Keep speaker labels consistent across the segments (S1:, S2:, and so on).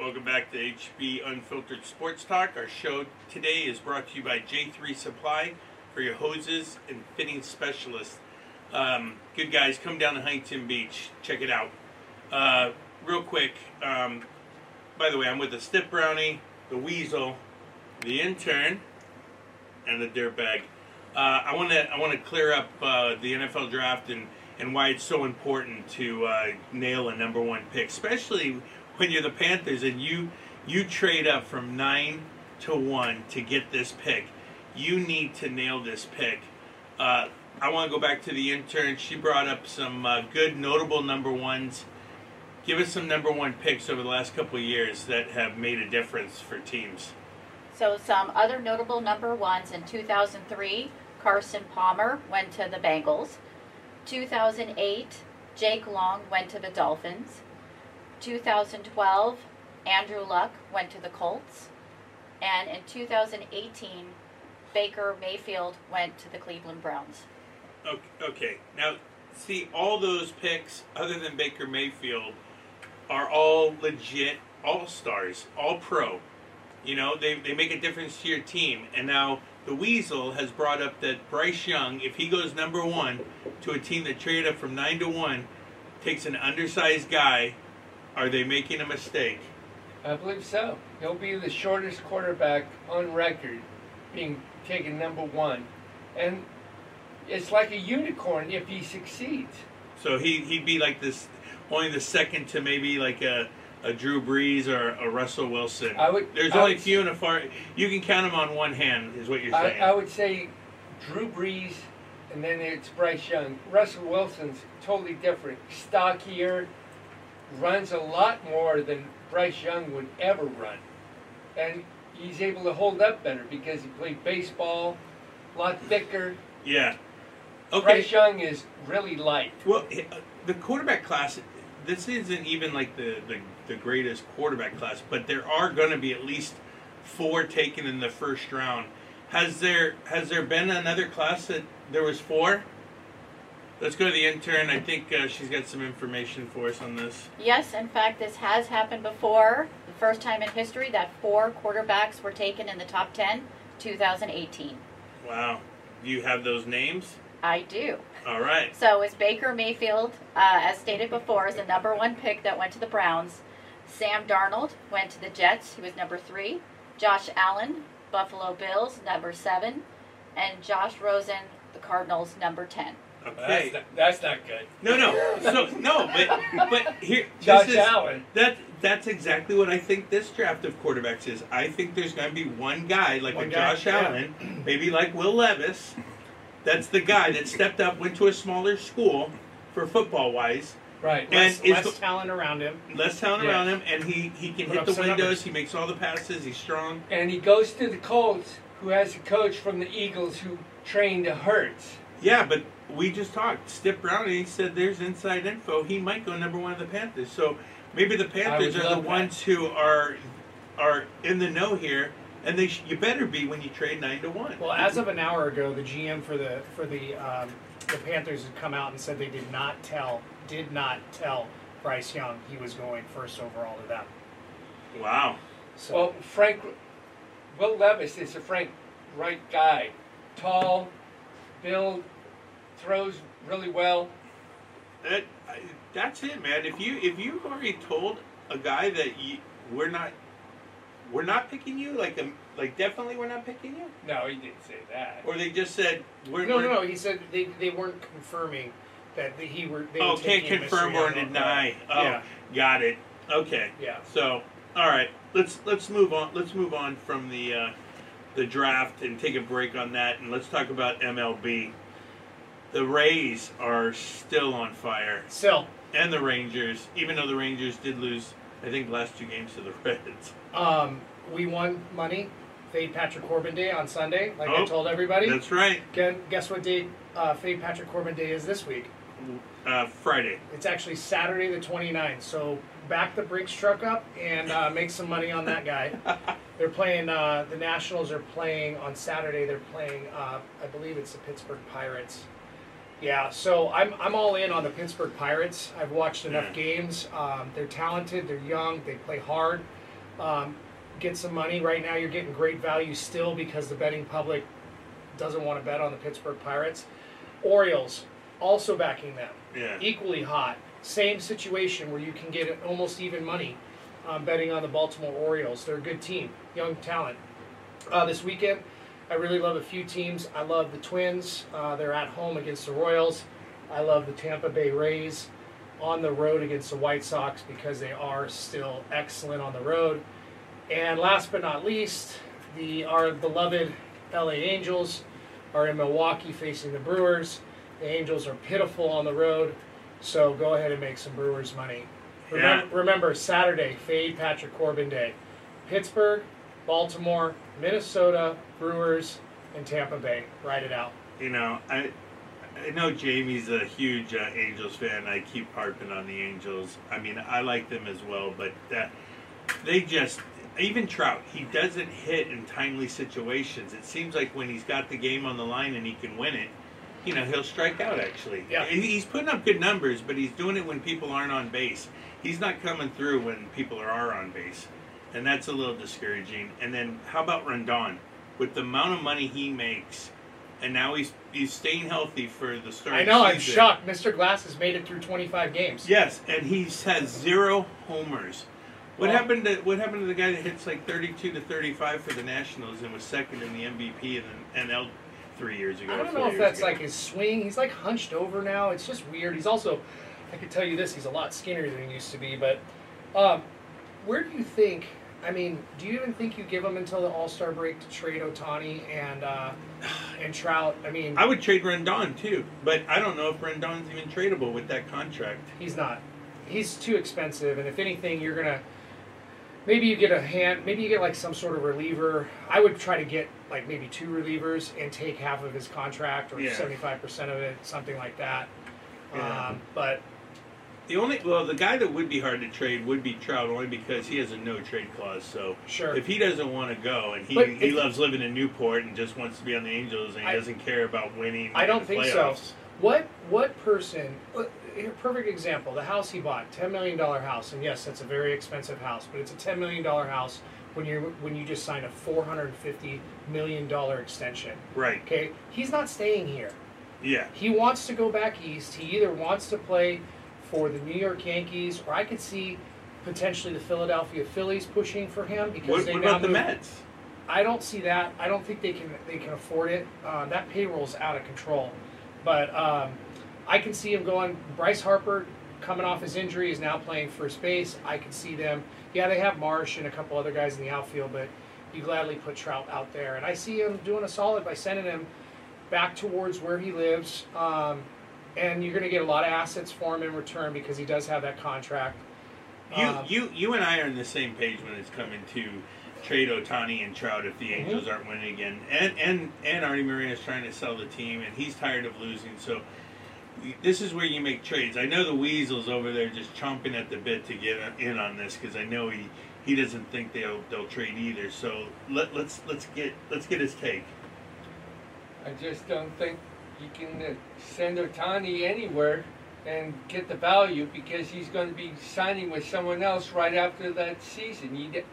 S1: Welcome back to HB Unfiltered Sports Talk. Our show today is brought to you by J3 Supply for your hoses and fitting specialist. Um, good guys, come down to Huntington Beach. Check it out. Uh, real quick, um, by the way, I'm with the Stiff Brownie, the Weasel, the Intern, and the Dirtbag. Uh, I want to I want to clear up uh, the NFL draft and, and why it's so important to uh, nail a number one pick, especially when you're the Panthers and you you trade up from nine to one to get this pick. You need to nail this pick. Uh, I want to go back to the intern. She brought up some uh, good, notable number ones. Give us some number one picks over the last couple years that have made a difference for teams.
S2: So some other notable number ones in 2003, Carson Palmer went to the Bengals. 2008, Jake Long went to the Dolphins. 2012, Andrew Luck went to the Colts. And in 2018, Baker Mayfield went to the Cleveland Browns.
S1: Okay, okay. now see all those picks other than Baker Mayfield are all legit all stars, all pro. You know, they, they make a difference to your team. And now the Weasel has brought up that Bryce Young, if he goes number one to a team that traded up from nine to one, takes an undersized guy, are they making a mistake?
S3: I believe so. He'll be the shortest quarterback on record being taken number one. And it's like a unicorn if he succeeds.
S1: So he, he'd be like this, only the second to maybe like a, a Drew Brees or a Russell Wilson.
S3: I would-
S1: There's
S3: I
S1: only
S3: would-
S1: few and a far. You can count them on one hand, is what you're
S3: I,
S1: saying.
S3: I would say Drew Brees, and then it's Bryce Young. Russell Wilson's totally different. Stockier, runs a lot more than Bryce Young would ever run. And he's able to hold up better because he played baseball, a lot thicker.
S1: yeah. Okay.
S3: Bryce Young is really light.
S1: Well, uh, the quarterback class. This isn't even like the, the, the greatest quarterback class, but there are going to be at least four taken in the first round. Has there has there been another class that there was four? Let's go to the intern. I think uh, she's got some information for us on this.
S2: Yes, in fact, this has happened before. The first time in history that four quarterbacks were taken in the top 10, 2018.
S1: Wow. Do you have those names?
S2: I do.
S1: All right.
S2: So it's Baker Mayfield, uh, as stated before, is the number one pick that went to the Browns. Sam Darnold went to the Jets. He was number three. Josh Allen, Buffalo Bills, number seven. And Josh Rosen, the Cardinals, number 10.
S1: Okay.
S3: That's not, that's not good.
S1: No, no. So no, but but here
S3: Josh
S1: is,
S3: Allen.
S1: That that's exactly what I think this draft of quarterbacks is. I think there's going to be one guy like
S3: One
S1: a
S3: guy,
S1: Josh
S3: yeah.
S1: Allen, maybe like Will Levis. That's the guy that stepped up, went to a smaller school for football wise,
S3: Right.
S1: And
S4: less, less
S1: the-
S4: talent around him.
S1: less talent
S3: Yeah.
S1: around him, and he he can
S4: Put
S1: hit the windows.
S4: numbers.
S1: He makes all the passes. He's strong.
S3: And he goes to the Colts, who has a coach from the Eagles who trained Hurts.
S1: Yeah, but we just talked. Stiff Brownie said there's inside info. He might go number one of the Panthers. So maybe the Panthers are the
S3: that.
S1: ones who are are in the know here, and they sh- you better be when you trade nine to one.
S4: Well, as of an hour ago, the GM for the for the um, the Panthers had come out and said they did not tell did not tell Bryce Young he was going first overall to them.
S1: wow.
S4: So
S3: Well, Frank, Will Levis is a Frank right guy. Tall, build, throws really well.
S1: That that's it, man. If you if you've already told a guy that you, we're not we're not picking you, like um, like definitely we're not picking you,
S3: No, he didn't say that.
S1: or they just said we're
S4: no,
S1: we're,
S4: no, no. He said they, they weren't confirming that the, he were. They
S1: Oh,
S4: were
S1: can't confirm or deny. Oh,
S4: Yeah.
S1: got it. Okay.
S4: Yeah.
S1: So, all right, let's let's move on. Let's move on from the uh, the draft and take a break on that, and let's talk about MLB. The Rays are still on fire,
S4: Still,
S1: and the Rangers, even though the Rangers did lose, I think last two games to the Reds.
S4: um, we won money. Fade Patrick Corbin Day on Sunday, like
S1: Oh,
S4: I told everybody.
S1: That's right.
S4: Gu- Guess what day uh, Fade Patrick Corbin Day is this week?
S1: Uh, Friday.
S4: It's actually Saturday the 29th. So back the Brinks truck up and uh, make some money on that guy. They're playing, uh, the Nationals are playing on Saturday. They're playing, uh, I believe it's the Pittsburgh Pirates. Yeah, so I'm, I'm all in on the Pittsburgh Pirates. I've watched enough
S1: Yeah.
S4: games. Um, they're talented, they're young, they play hard. Um, get some money. Right now, you're getting great value still because the betting public doesn't want to bet on the Pittsburgh Pirates. Orioles also backing them,
S1: Yeah.
S4: equally hot. Same situation where you can get almost even money um, betting on the Baltimore Orioles. They're a good team, young talent. Uh, this weekend, I really love a few teams. I love the Twins. Uh, they're at home against the Royals. I love the Tampa Bay Rays on the road against the White Sox because they are still excellent on the road. And last but not least, the our beloved LA Angels are in Milwaukee facing the Brewers. The Angels are pitiful on the road, so go ahead and make some Brewers money. Remember, remember Saturday, Fade Patrick Corbin Day. Pittsburgh, Baltimore, Minnesota, Brewers, and Tampa Bay. Write it out.
S1: You know, I I know Jamie's a huge uh, Angels fan. I keep harping on the Angels. I mean, I like them as well, but uh, they just even Trout, he doesn't hit in timely situations. It seems like when he's got the game on the line and he can win it, you know, he'll strike out. Actually,
S4: Yeah.
S1: He's putting up good numbers, but he's doing it when people aren't on base. He's not coming through when people are on base, and that's a little discouraging. And then how about Rendon? With the amount of money he makes, and now he's he's staying healthy for the start.
S4: I know, I'm
S1: season.
S4: shocked. Mr. Glass has made it through 25 games.
S1: Yes, and he has zero homers. What
S4: Well-
S1: happened to what happened to the guy that hits like 32 to 35 for the Nationals and was second in the MVP and NL three years ago?
S4: I don't know if that's
S1: ago?
S4: like his swing. He's like hunched over now. It's just weird. He's also, I could tell you this, he's a lot skinnier than he used to be. But um, where do you think? I mean, do you even think you give him until the All Star break to trade Ohtani and uh, and Trout? I mean,
S1: I would trade Rendon too, but I don't know if Rendon's even tradable with that contract.
S4: he's not. He's too expensive. And if anything, you're gonna maybe you get a hand. Maybe you get like some sort of reliever. I would try to get like maybe two relievers and take half of his contract or seventy five percent of it, something like that.
S1: Yeah.
S4: Um, but
S1: The only well, the guy that would be hard to trade would be Trout, only because he has a no trade clause. So
S4: Sure.
S1: if he doesn't want to go and he
S4: But
S1: he
S4: if-
S1: loves living in Newport and just wants to be on the Angels and he
S4: I-
S1: doesn't care about winning,
S4: I don't
S1: the
S4: think so.
S1: playoffs.
S4: What what person? here, Perfect example: the house he bought, ten million dollar house, and yes, that's a very expensive house, but it's a ten million dollar house when you when you just signed a four hundred fifty million dollar extension.
S1: Right?
S4: Okay, he's not staying here.
S1: Yeah.
S4: He wants to go back east. He either wants to play for the New York Yankees, or I could see potentially the Philadelphia Phillies pushing for him because
S1: What,
S4: they
S1: what
S4: now
S1: about the
S4: move-
S1: Mets?
S4: I don't see that. I don't think they can they can afford it. Uh, that payroll's out of control. But um, I can see him going. Bryce Harper coming off his injury is now playing first base. I can see them. Yeah, they have Marsh and a couple other guys in the outfield, but you gladly put Trout out there, and I see him doing a solid by sending him back towards where he lives. Um, and you're going to get a lot of assets for him in return because he does have that contract.
S1: You,
S4: Um,
S1: you, you and I are on the same page when it's coming to trade Ohtani and Trout if the Angels aren't winning again. And and and Artie Moreno is trying to sell the team, and he's tired of losing. So this is where you make trades. I know the Weasels over there just chomping at the bit to get in on this because I know he, he doesn't think they'll they'll trade either. So let, let's let's get let's get his take.
S3: I just don't think you can uh, send Ohtani anywhere and get the value because he's going to be signing with someone else right after that season. You'd,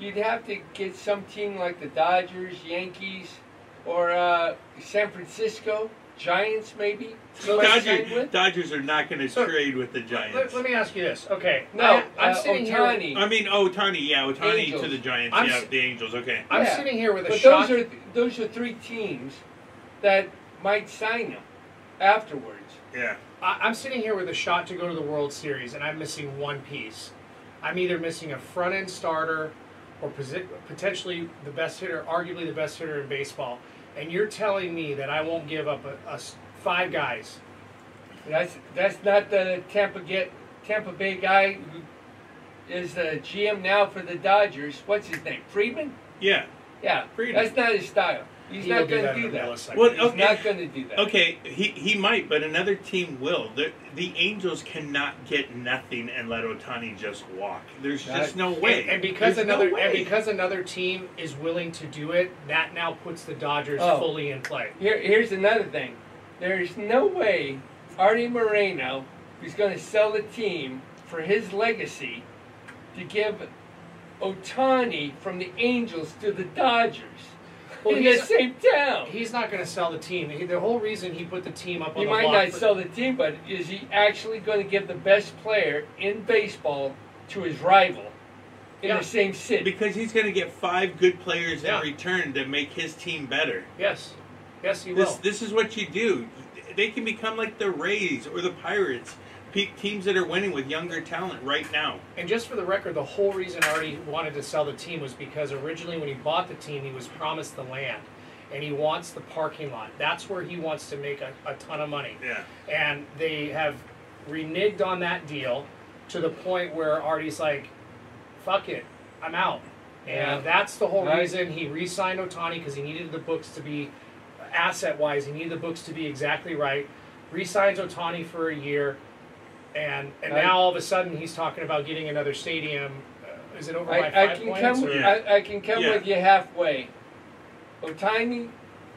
S3: you'd have to get some team like the Dodgers, Yankees, or uh, San Francisco, Giants maybe.
S4: So
S3: you
S1: Dodgers. Dodgers are not going to
S4: So-
S1: trade with the Giants.
S4: Let, let me ask you this. Okay.
S3: No,
S4: I, I'm
S3: uh,
S4: sitting here.
S1: I mean, Ohtani, yeah, Ohtani
S3: Angels.
S1: to the Giants,
S4: I'm
S1: yeah,
S4: s-
S1: the Angels, okay.
S4: I'm
S3: Yeah.
S4: sitting here with a
S3: But
S4: shot.
S3: those are those are three teams that might sign him afterwards.
S1: Yeah.
S4: I, I'm sitting here with a shot to go to the World Series, and I'm missing one piece. I'm either missing a front end starter or posi- potentially the best hitter, arguably the best hitter in baseball. And you're telling me that I won't give up a, a five guys.
S3: That's that's not the Tampa get Tampa Bay guy who is the GM now for the Dodgers. What's his name? Friedman?
S1: Yeah.
S3: Yeah,
S1: Friedman.
S3: that's not his style. He's
S4: He
S3: not going to do
S4: a
S3: that.
S4: millisecond.
S1: Well,
S3: He's
S1: okay.
S3: not going to do that.
S1: Okay, he, he might, but another team will. The, the Angels cannot get nothing and let Ohtani just walk. There's just no way.
S4: And, and because
S1: There's
S4: another
S1: way.
S4: and because another team is willing to do it, that now puts the Dodgers
S3: Oh.
S4: fully in play.
S3: Here, here's another thing. There's no way Artie Moreno, who's going to sell the team for his legacy, to give Ohtani from the Angels to the Dodgers
S4: Well,
S3: in the
S4: he's-
S3: same town.
S4: He's not going to sell the team. He, the whole reason he put the team up on
S3: He
S4: the
S3: might not
S4: for-
S3: sell the team, but is he actually going to give the best player in baseball to his rival in
S4: Yeah.
S3: the same city?
S1: Because he's going to get five good players
S4: Yeah.
S1: in return to make his team better.
S4: Yes, yes, he
S1: This
S4: will.
S1: this is what you do. They can become like the Rays or the Pirates, pe- teams that are winning with younger talent right now.
S4: And just for the record, the whole reason Artie wanted to sell the team was because originally when he bought the team, he was promised the land, and he wants the parking lot. That's where he wants to make a, a ton of money.
S1: Yeah.
S4: And they have reneged on that deal to the point where Artie's like, "Fuck it, I'm out."
S3: Yeah.
S4: And that's the whole
S3: Right.
S4: reason he re-signed Ohtani because he needed the books to be asset-wise. He needed the books to be exactly right. Re-signs Ohtani for a year, and and
S3: Right.
S4: now all of a sudden he's talking about getting another stadium. Uh, is it over by
S3: I, I can
S4: points?
S3: come.
S1: Yeah.
S3: I, I can come
S1: Yeah.
S3: with you halfway. Ohtani,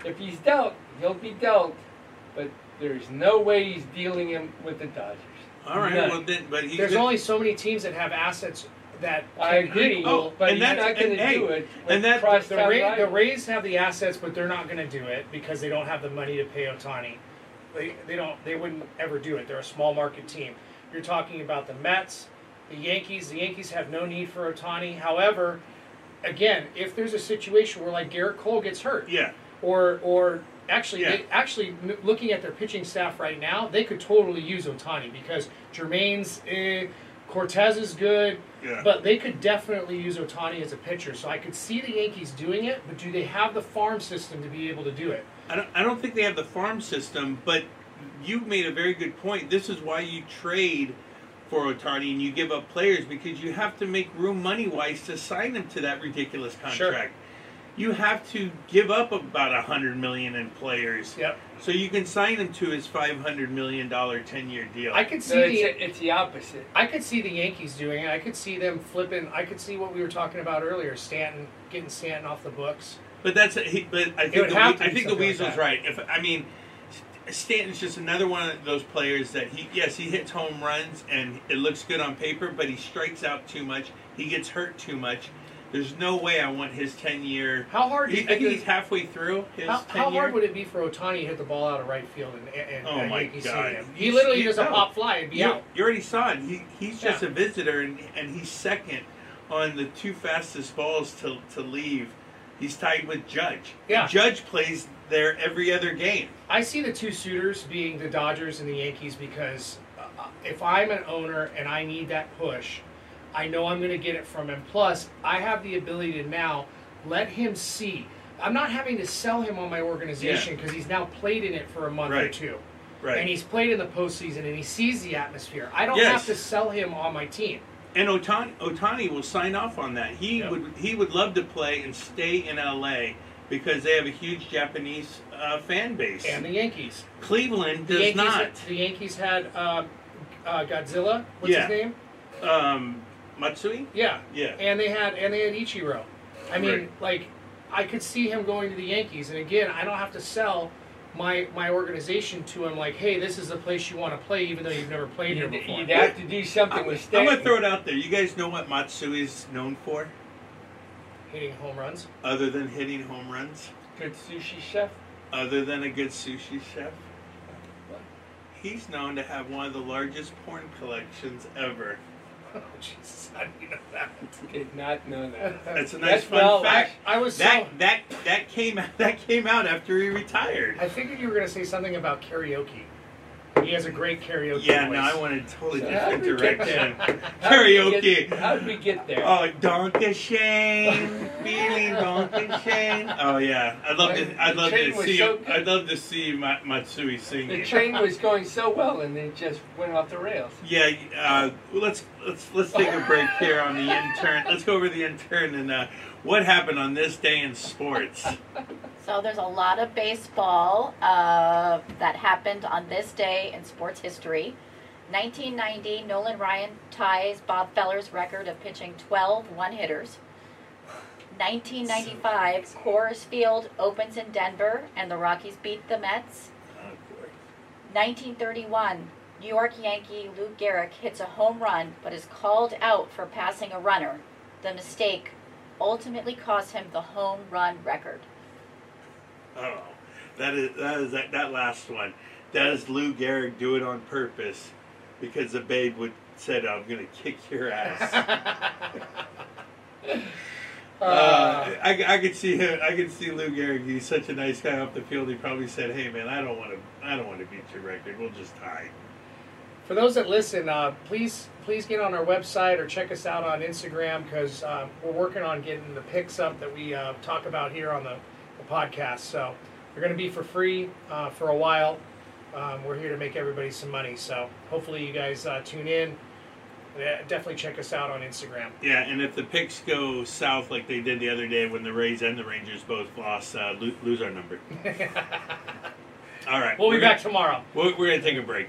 S3: if he's dealt, he'll be dealt, but there's no way he's dealing him with the Dodgers.
S1: All right.
S3: None.
S1: Well, then, but he's
S4: There's
S1: gonna-
S4: only so many teams that have assets that
S3: I
S4: can
S3: agree,
S4: equal-
S3: but
S1: and
S3: he's
S1: that's-
S3: not going
S1: and
S3: to
S1: hey,
S3: do it.
S1: and
S3: with
S1: that-
S3: crosstown
S4: The, Ra- the. Rays have the assets, but they're not going to do it because they don't have the money to pay Ohtani. They, they don't. They wouldn't ever do it. They're a small market team. You're talking about the Mets, the Yankees. The Yankees have no need for Ohtani. However, again, if there's a situation where like Gerrit Cole gets hurt,
S1: yeah.
S4: or or actually
S1: Yeah.
S4: they actually looking at their pitching staff right now, they could totally use Ohtani because Jermaine's eh, Cortes is good.
S1: Yeah.
S4: But they could definitely use Ohtani as a pitcher, so I could see the Yankees doing it. But do they have the farm system to be able to do it?
S1: I don't, I don't think they have the farm system, but you made a very good point. This is why you trade for Ohtani and you give up players because you have to make room money wise to sign them to that ridiculous contract.
S4: Sure.
S1: contract. You have to give up about a hundred million in players
S4: Yep.
S1: so you can sign him to his five hundred million dollar ten year deal.
S4: I could
S3: No,
S4: see
S3: it's,
S4: the
S3: it's the opposite.
S4: I could see the Yankees doing it. I could see them flipping. I could see what we were talking about earlier, Stanton getting Stanton off the books.
S1: But that's a, he, but I think the,
S4: have
S1: We-
S4: to
S1: I think the
S4: something like
S1: Weasel's right. If I mean, Stanton's just another one of those players that he yes he hits home runs and it looks good on paper, but he strikes out too much. He gets hurt too much. There's no way I want his ten year.
S4: How hard?
S1: He, I think he's halfway through his
S4: how, how hard would it be for Ohtani to hit the ball out of right field and, and,
S1: Oh
S4: and
S1: my
S4: Yankee
S1: God.
S4: He literally
S1: he-
S4: does a
S1: no.
S4: pop fly and be
S1: you,
S4: out.
S1: you already saw it. He, he's just
S4: Yeah.
S1: a visitor, and, and he's second on the two fastest balls to, to leave. He's tied with Judge.
S4: Yeah.
S1: Judge plays there every other game.
S4: I see the two suitors being the Dodgers and the Yankees because uh, if I'm an owner and I need that push, I know I'm going to get it from him. Plus, I have the ability to now let him see. I'm not having to sell him on my organization because he's now played in it for a month or two.
S1: Right.
S4: And he's played in the postseason and he sees the atmosphere. I don't
S1: Yes.
S4: have to sell him on my team.
S1: And Ohtani, Ohtani will sign off on that. He
S4: Yep.
S1: would he would love to play and stay in LA because they have a huge Japanese uh, fan base.
S4: And the Yankees.
S1: Cleveland
S4: The
S1: does
S4: Yankees,
S1: not.
S4: The Yankees had um, uh, Godzilla. What's
S1: Yeah.
S4: his name?
S1: Um, Matsui.
S4: Yeah.
S1: Yeah.
S4: and they had and they had Ichiro. I mean,
S1: Right.
S4: like I could see him going to the Yankees, and again, I don't have to sell my my organization to him like, hey, this is the place you want to play, even though you've never played here
S3: You'd,
S4: before.
S3: you'd have to do something
S1: I'm,
S3: with
S1: I'm gonna throw it out there. You guys know what Matsui is known for,
S4: Hitting home runs.
S1: other than hitting home runs,
S3: Good sushi chef.
S1: other than a good sushi chef. What? He's known to have one of the largest porn collections ever.
S4: Oh Jesus, I didn't know that.
S3: Did not know that.
S1: That's a nice
S3: That's
S1: fun
S3: knowledge.
S1: fact.
S4: I was
S1: That
S4: so.
S1: that that came that came out after he retired.
S4: I figured you were going to say something about karaoke. He has a great karaoke
S1: Yeah,
S4: voice.
S1: no, I went a totally
S3: So
S1: different
S3: did we get
S1: direction.
S3: How did we
S1: Karaoke.
S3: How did we get there?
S1: Oh, Donkey Shane, feeling Donkey Shane. Oh yeah, I'd love to. I'd love
S3: train
S1: to see.
S3: so.
S1: I'd love to see Ma- Matsui
S3: sing.
S1: The
S3: train was going so well, and it just went off the rails.
S1: Yeah, uh, let's let's let's take a break here on the intern. Let's go over the intern and uh, what happened on this day in sports.
S2: So there's a lot of baseball uh, that happened on this day in sports history. 1990, Nolan Ryan ties Bob Feller's record of pitching 12 one-hitters. 1995, Coors Field opens in Denver and the Rockies beat the Mets. 1931, New York Yankee Lou Gehrig hits a home run but is called out for passing a runner. The mistake ultimately cost him the home run record.
S1: Oh, that is that is that, that last one. That is Lou Gehrig do it on purpose because the babe would said, "I'm going to kick your ass." Uh, I, I could see him. I could see Lou Gehrig. He's such a nice guy off the field. He probably said, "Hey, man, I don't want to. I don't want to beat your record. We'll just tie."
S4: For those that listen, uh, please please get on our website or check us out on Instagram because uh, we're working on getting the picks up that we uh, talk about here on the, the podcast. So they're going to be for free uh, for a while. Um, we're here to make everybody some money. So hopefully you guys uh, tune in. Yeah, definitely check us out on Instagram.
S1: Yeah, and if the picks go south like they did the other day when the Rays and the Rangers both lost, uh, lo- lose our number. All right,
S4: We'll be back
S1: gonna-
S4: tomorrow.
S1: We're, we're gonna take a break.